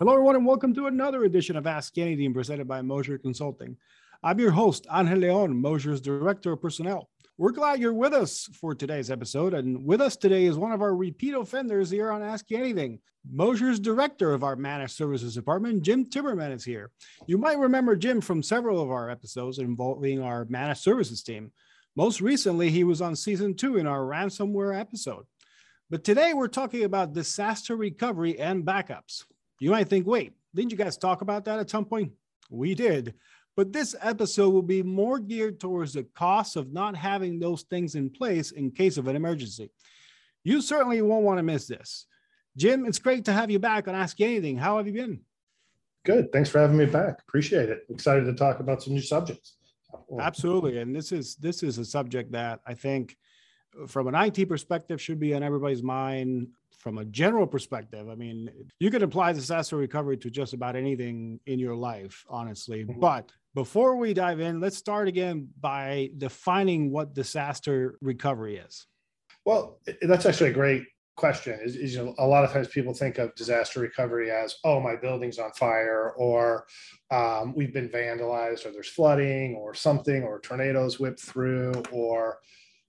Hello, everyone, and welcome to another edition of Ask Anything presented by Mosier Consulting. I'm your host, Angel Leon, Mosier's Director of Personnel. We're glad you're with us for today's episode. And with us today is one of our repeat offenders here on Ask Anything. Mosier's Director of our Managed Services Department, Jim Timberman, is here. You might remember Jim from several of our episodes involving our Managed Services team. Most recently, he was on season two in our ransomware episode. But today we're talking about disaster recovery and backups. You might think, wait, didn't you guys talk about that at some point? We did. But this episode will be more geared towards the cost of not having those things in place in case of an emergency. You certainly won't want to miss this. Jim, it's great to have you back on Ask Anything. How have you been? Good. Thanks for having me back. Appreciate it. Excited to talk about some new subjects. Absolutely. And this is this is a subject that I think from an IT perspective should be on everybody's mind from a general perspective, I mean, you can apply disaster recovery to just about anything in your life, honestly. Mm-hmm. But before we dive in, let's start again by defining what disaster recovery is. Well, that's actually a great question. Is, is you know, a lot of times people think of disaster recovery as, oh, my building's on fire, or um, we've been vandalized, or there's flooding, or something, or tornadoes whipped through, or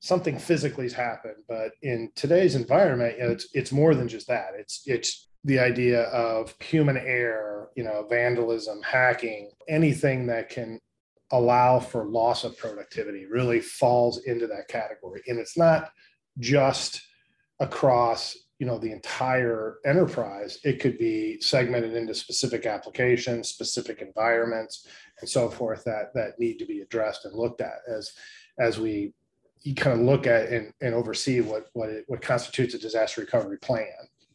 something physically has happened. But in today's environment, you know, it's it's more than just that. It's it's the idea of human error, you know, vandalism, hacking, anything that can allow for loss of productivity really falls into that category. And it's not just across you know the entire enterprise it could be segmented into specific applications specific environments and so forth that that need to be addressed and looked at as as we you kind of look at and, and oversee what what it, what constitutes a disaster recovery plan.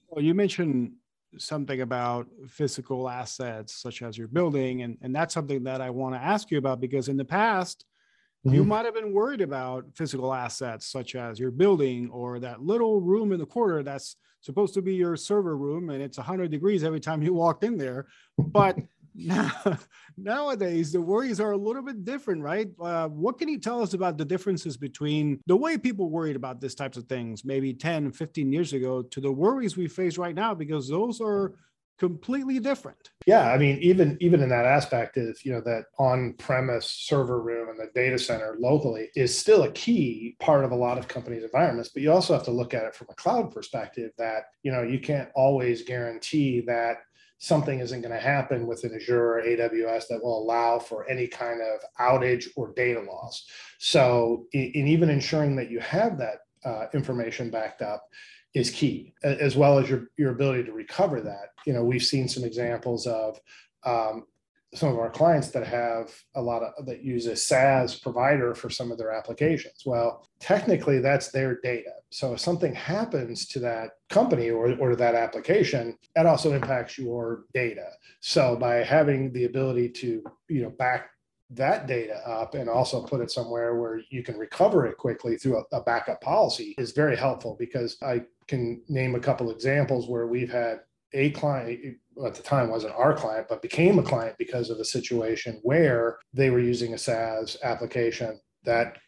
Well, you mentioned something about physical assets such as your building, and and that's something that I want to ask you about because in the past. Mm-hmm. You might have been worried about physical assets such as your building or that little room in the corner that's supposed to be your server room and it's 100 degrees every time you walked in there. But now, nowadays, the worries are a little bit different, right? Uh, what can you tell us about the differences between the way people worried about these types of things maybe 10, 15 years ago to the worries we face right now? Because those are completely different. Yeah, I mean, even even in that aspect, is you know that on-premise server room and the data center locally is still a key part of a lot of companies' environments. But you also have to look at it from a cloud perspective. That you know you can't always guarantee that something isn't going to happen with an Azure or AWS that will allow for any kind of outage or data loss. So, in, even ensuring that you have that uh, information backed up is key, as well as your, your ability to recover that. You know, we've seen some examples of um, some of our clients that have a lot of that use a SaaS provider for some of their applications. Well, technically that's their data. So if something happens to that company or, or that application, that also impacts your data. So by having the ability to, you know, back that data up and also put it somewhere where you can recover it quickly through a, a backup policy is very helpful because I can name a couple examples where we've had a client at the time wasn't our client, but became a client because of a situation where they were using a SaaS application. That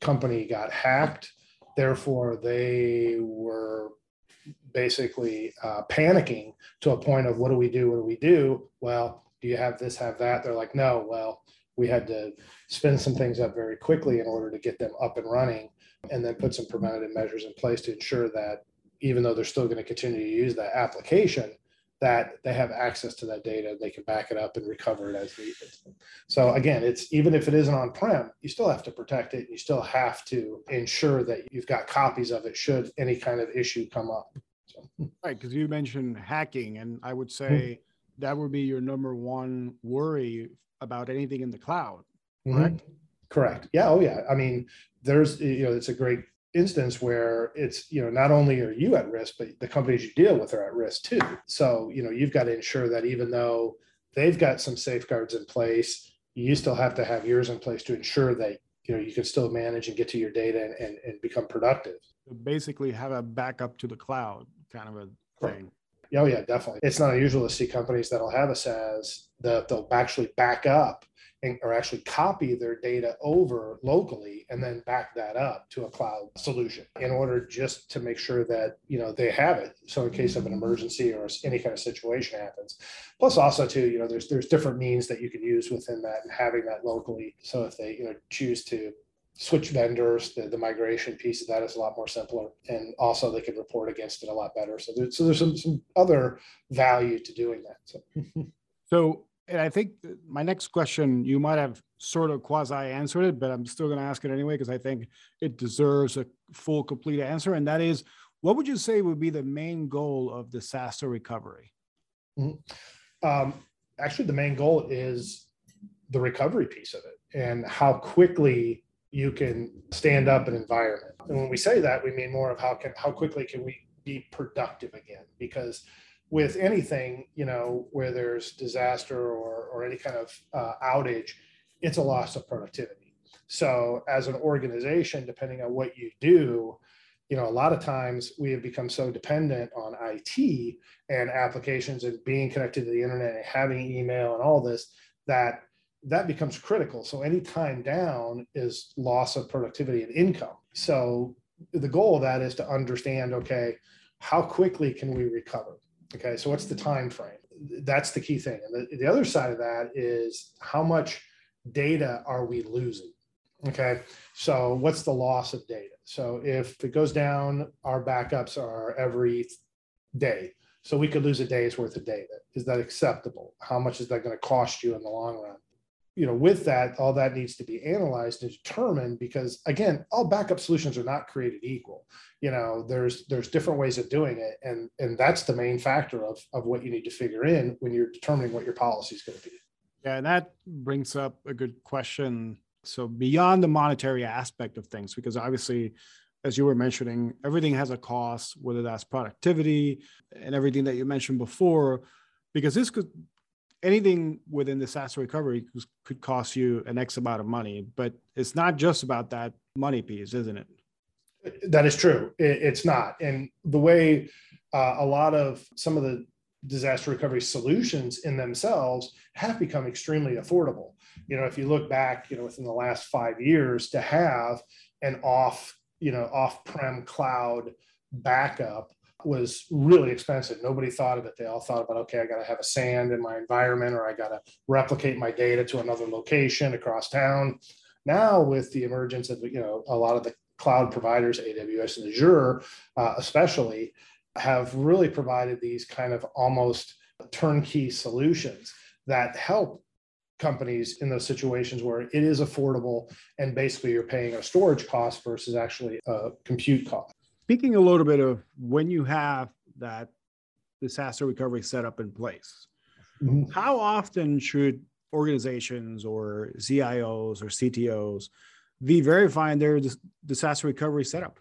company got hacked. Therefore, they were basically uh, panicking to a point of what do we do? What do we do? Well, do you have this, have that? They're like, no, well, we had to spin some things up very quickly in order to get them up and running and then put some preventative measures in place to ensure that even though they're still going to continue to use that application, that they have access to that data, they can back it up and recover it as needed. So again, it's even if it isn't on prem, you still have to protect it. You still have to ensure that you've got copies of it should any kind of issue come up. So. Right, because you mentioned hacking, and I would say mm-hmm. that would be your number one worry about anything in the cloud. Correct. Mm-hmm. Correct. Yeah. Oh, yeah. I mean, there's you know, it's a great instance where it's you know not only are you at risk but the companies you deal with are at risk too. So you know you've got to ensure that even though they've got some safeguards in place you still have to have yours in place to ensure that you know you can still manage and get to your data and, and, and become productive. Basically have a backup to the cloud kind of a thing. Oh yeah, definitely. It's not unusual to see companies that'll have a SaaS that they'll actually back up and, or actually copy their data over locally and then back that up to a cloud solution in order just to make sure that you know they have it. So in case of an emergency or any kind of situation happens. Plus also too, you know, there's there's different means that you can use within that and having that locally. So if they you know choose to switch vendors, the, the migration piece of that is a lot more simpler. And also they can report against it a lot better. So, so there's some, some other value to doing that. So. so, and I think my next question, you might have sort of quasi answered it, but I'm still going to ask it anyway, because I think it deserves a full, complete answer. And that is, what would you say would be the main goal of disaster recovery? Mm-hmm. Um, actually, the main goal is the recovery piece of it and how quickly you can stand up an environment. And when we say that, we mean more of how can how quickly can we be productive again? Because with anything, you know, where there's disaster or or any kind of uh, outage, it's a loss of productivity. So as an organization, depending on what you do, you know, a lot of times we have become so dependent on IT and applications and being connected to the internet and having email and all this that that becomes critical. So any time down is loss of productivity and income. So the goal of that is to understand, okay, how quickly can we recover? Okay, so what's the time frame? That's the key thing. And the, the other side of that is how much data are we losing? Okay, so what's the loss of data? So if it goes down, our backups are every day. So we could lose a day's worth of data. Is that acceptable? How much is that going to cost you in the long run? You know, with that, all that needs to be analyzed and determined because again, all backup solutions are not created equal. You know, there's there's different ways of doing it, and and that's the main factor of of what you need to figure in when you're determining what your policy is going to be. Yeah, and that brings up a good question. So beyond the monetary aspect of things, because obviously, as you were mentioning, everything has a cost, whether that's productivity and everything that you mentioned before, because this could anything within the disaster recovery could cost you an X amount of money, but it's not just about that money piece, isn't it? That is true. It's not. And the way uh, a lot of some of the disaster recovery solutions in themselves have become extremely affordable. You know, if you look back, you know, within the last five years to have an off, you know, off-prem cloud backup was really expensive. Nobody thought of it. They all thought about, okay, I got to have a SAN in my environment or I got to replicate my data to another location across town. Now, with the emergence of, you know, a lot of the cloud providers, AWS and Azure, uh, especially, have really provided these kind of almost turnkey solutions that help companies in those situations where it is affordable and basically you're paying a storage cost versus actually a compute cost. Speaking a little bit of when you have that disaster recovery set up in place, mm-hmm. how often should organizations or CIOs or CTOs be verifying their disaster recovery setup?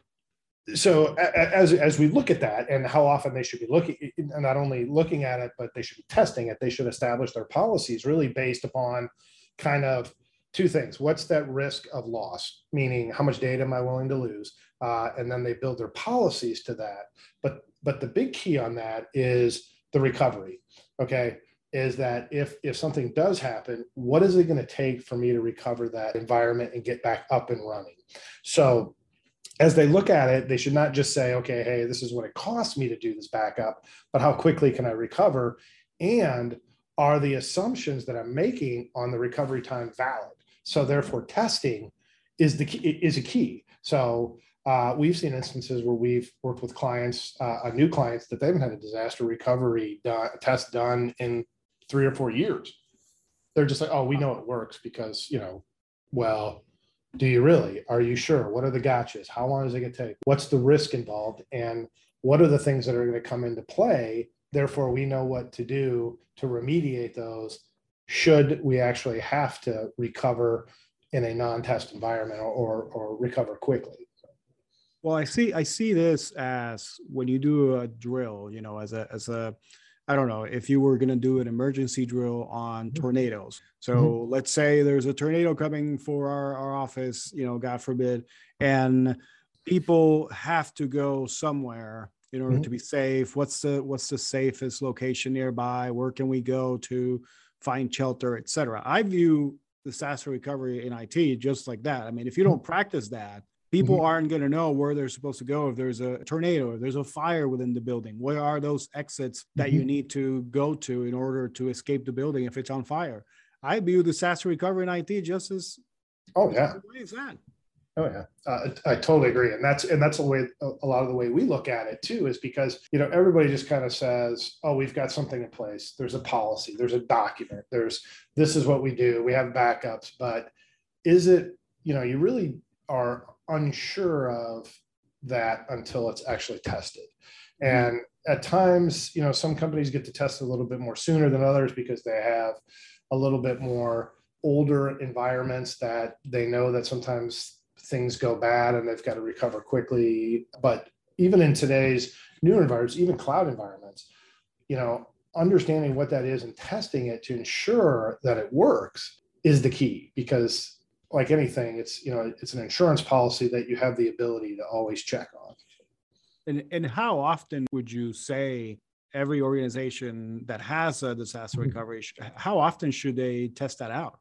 So as as we look at that and how often they should be looking, not only looking at it, but they should be testing it. They should establish their policies really based upon kind of two things. What's that risk of loss? Meaning, how much data am I willing to lose? uh, and then they build their policies to that. But but the big key on that is the recovery. Okay, is that if if something does happen, what is it going to take for me to recover that environment and get back up and running? So as they look at it, they should not just say, okay, hey, this is what it costs me to do this backup, but how quickly can I recover? And are the assumptions that I'm making on the recovery time valid? So therefore, testing is the key, is a key. So uh, we've seen instances where we've worked with clients, uh, new clients that they haven't had a disaster recovery test done in three or four years. They're just like, oh, we know it works because, you know, well, do you really? Are you sure? What are the gotchas? How long is it going to take? What's the risk involved? And what are the things that are going to come into play? Therefore, we know what to do to remediate those should we actually have to recover in a non-test environment or, or, or recover quickly. Well, I see I see this as when you do a drill, you know, as a as a I don't know, if you were going to do an emergency drill on mm-hmm. tornadoes. So mm-hmm. let's say there's a tornado coming for our, our office, you know, God forbid, and people have to go somewhere in order mm-hmm. to be safe? What's the what's the safest location nearby? Where can we go to find shelter, etc. I view disaster recovery in IT just like that. I mean, if you don't practice that, people mm-hmm. aren't going to know where they're supposed to go if there's a tornado if there's a fire within the building where are those exits that mm-hmm. you need to go to in order to escape the building if it's on fire i view disaster recovery in it just as oh yeah as that Oh yeah, uh, I totally agree, and that's and that's the way a lot of the way we look at it too is because you know everybody just kind of says, oh, we've got something in place. There's a policy. There's a document. There's this is what we do. We have backups, but is it you know you really are unsure of that until it's actually tested, mm-hmm. and at times you know some companies get to test a little bit more sooner than others because they have a little bit more older environments that they know that sometimes things go bad and they've got to recover quickly. But even in today's new environments, even cloud environments, you know, understanding what that is and testing it to ensure that it works is the key because like anything it's you know it's an insurance policy that you have the ability to always check on and and how often would you say every organization that has a disaster mm-hmm. recovery how often should they test that out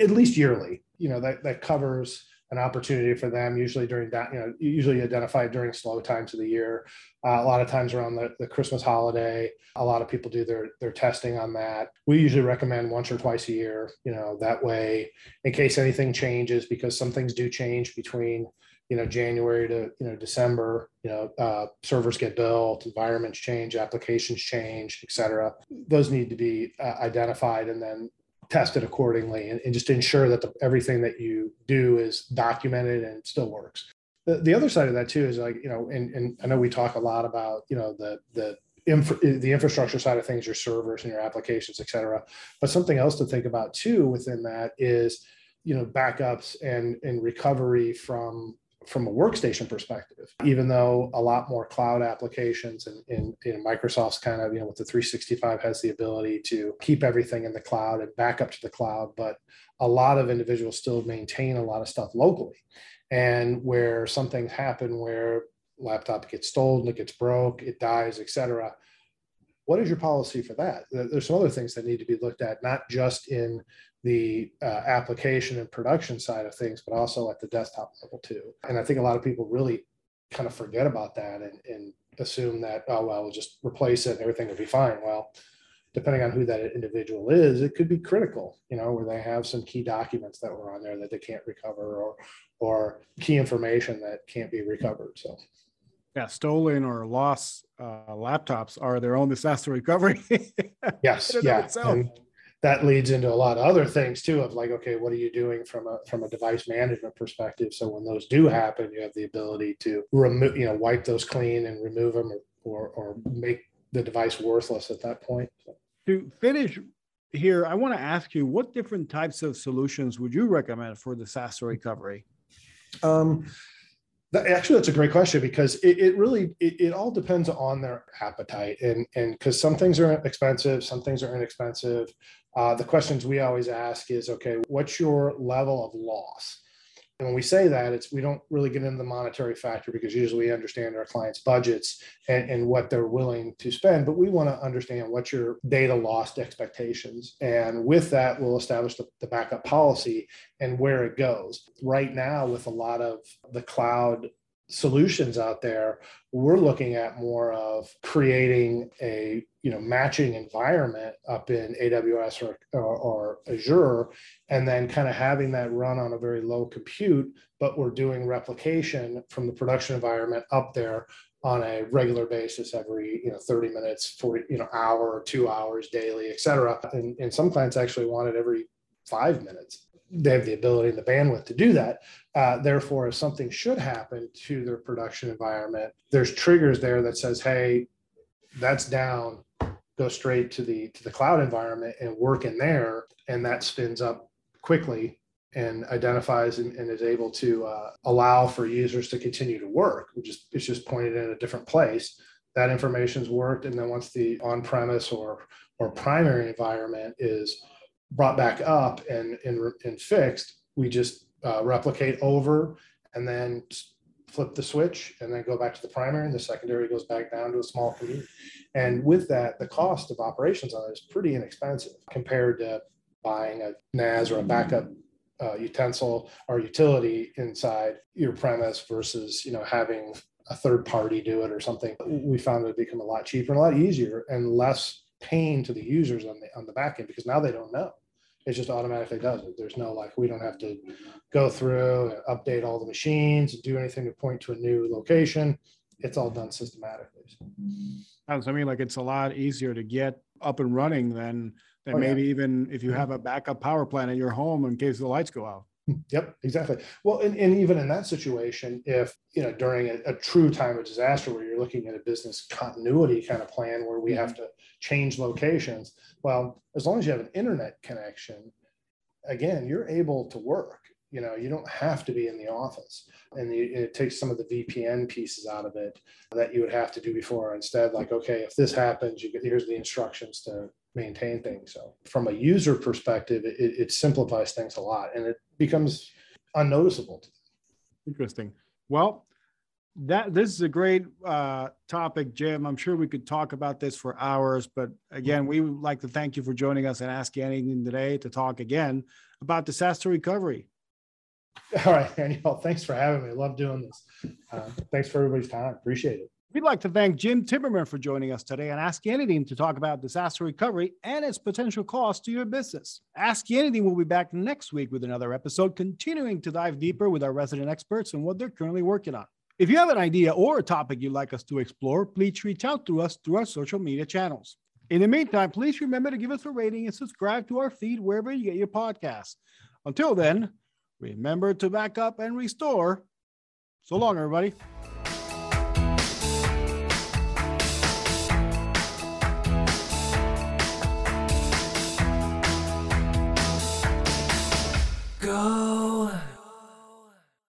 at least yearly you know that that covers an opportunity for them, usually during that, you know, usually identified during slow times of the year. Uh, a lot of times around the, the Christmas holiday, a lot of people do their their testing on that. We usually recommend once or twice a year, you know, that way in case anything changes, because some things do change between you know January to you know December. You know, uh, servers get built, environments change, applications change, et cetera. Those need to be uh, identified and then tested accordingly and, and just ensure that the, everything that you do is documented and still works. The, the other side of that too is like, you know, and, and I know we talk a lot about, you know, the, the, infra, the infrastructure side of things, your servers and your applications, et cetera. But something else to think about too within that is, you know, backups and, and recovery from from a workstation perspective, even though a lot more cloud applications and in, Microsoft's kind of, you know, with the 365 has the ability to keep everything in the cloud and back up to the cloud, but a lot of individuals still maintain a lot of stuff locally. And where something happened where laptop gets stolen, it gets broke, it dies, et cetera. What is your policy for that? There's some other things that need to be looked at, not just in the uh, application and production side of things, but also at the desktop level too. And I think a lot of people really kind of forget about that and, and assume that, oh, well, we'll just replace it and everything will be fine. Well, depending on who that individual is, it could be critical, you know, where they have some key documents that were on there that they can't recover or, or key information that can't be recovered. So, yeah, stolen or lost uh, laptops are their own disaster recovery. yes, yeah. And, that leads into a lot of other things too of like okay what are you doing from a from a device management perspective? So when those do happen you have the ability to remove you know wipe those clean and remove them or, or, or make the device worthless at that point. To finish here i want to ask you what different types of solutions would you recommend for disaster recovery? Um, that, actually, that's a great question because it, it really it, it, all depends on their appetite and and because some things are expensive, some things are inexpensive. Uh, the questions we always ask is, okay, what's your level of loss? And when we say that, it's we don't really get into the monetary factor because usually we understand our clients' budgets and, and what they're willing to spend, but we want to understand what your data lost expectations. And with that, we'll establish the, the backup policy and where it goes. Right now, with a lot of the cloud solutions out there we're looking at more of creating a you know matching environment up in aws or, or, or azure and then kind of having that run on a very low compute but we're doing replication from the production environment up there on a regular basis every you know 30 minutes 40 you know hour two hours daily et cetera. And, and some clients actually want it every five minutes they have the ability and the bandwidth to do that. Uh, therefore, if something should happen to their production environment, there's triggers there that says, "Hey, that's down. Go straight to the to the cloud environment and work in there," and that spins up quickly and identifies and, and is able to uh, allow for users to continue to work. Which is it's just pointed in a different place. That information's worked, and then once the on-premise or or primary environment is brought back up and, and, and fixed, we just uh, replicate over and then flip the switch and then go back to the primary and the secondary goes back down to a small community. And with that, the cost of operations on it is pretty inexpensive compared to buying a NAS or a backup uh, utensil or utility inside your premise versus, you know, having a third party do it or something. We found it become a lot cheaper and a lot easier and less pain to the users on the on the back end because now they don't know it just automatically does it. There's no like, we don't have to go through and update all the machines, and do anything to point to a new location. It's all done systematically. Oh, Sounds to me like it's a lot easier to get up and running than, than Oh, yeah. maybe even if you have a backup power plant at your home in case the lights go out. Yep, exactly. Well, and, and even in that situation, if, you know, during a, a true time of disaster where you're looking at a business continuity kind of plan where we have mm-hmm. to change locations, well, as long as you have an internet connection, again, you're able to work. You know, you don't have to be in the office. And you, it takes some of the VPN pieces out of it that you would have to do before. Instead, like, okay, if this happens, you get, here's the instructions to maintain things. So from a user perspective, it, it simplifies things a lot and it becomes unnoticeable. to. Interesting. Well, that this is a great uh, topic, Jim. I'm sure we could talk about this for hours, but again, we would like to thank you for joining us and Ask Anything today to talk again about disaster recovery. All right, Danielle, thanks for having me. Love doing this. Uh, thanks for everybody's time. Appreciate it. We'd like to thank Jim Timberman for joining us today on Ask Anything to talk about disaster recovery and its potential cost to your business. Ask Anything will be back next week with another episode, continuing to dive deeper with our resident experts and what they're currently working on. If you have an idea or a topic you'd like us to explore, please reach out to us through our social media channels. In the meantime, please remember to give us a rating and subscribe to our feed wherever you get your podcasts. Until then, remember to back up and restore. So long, everybody.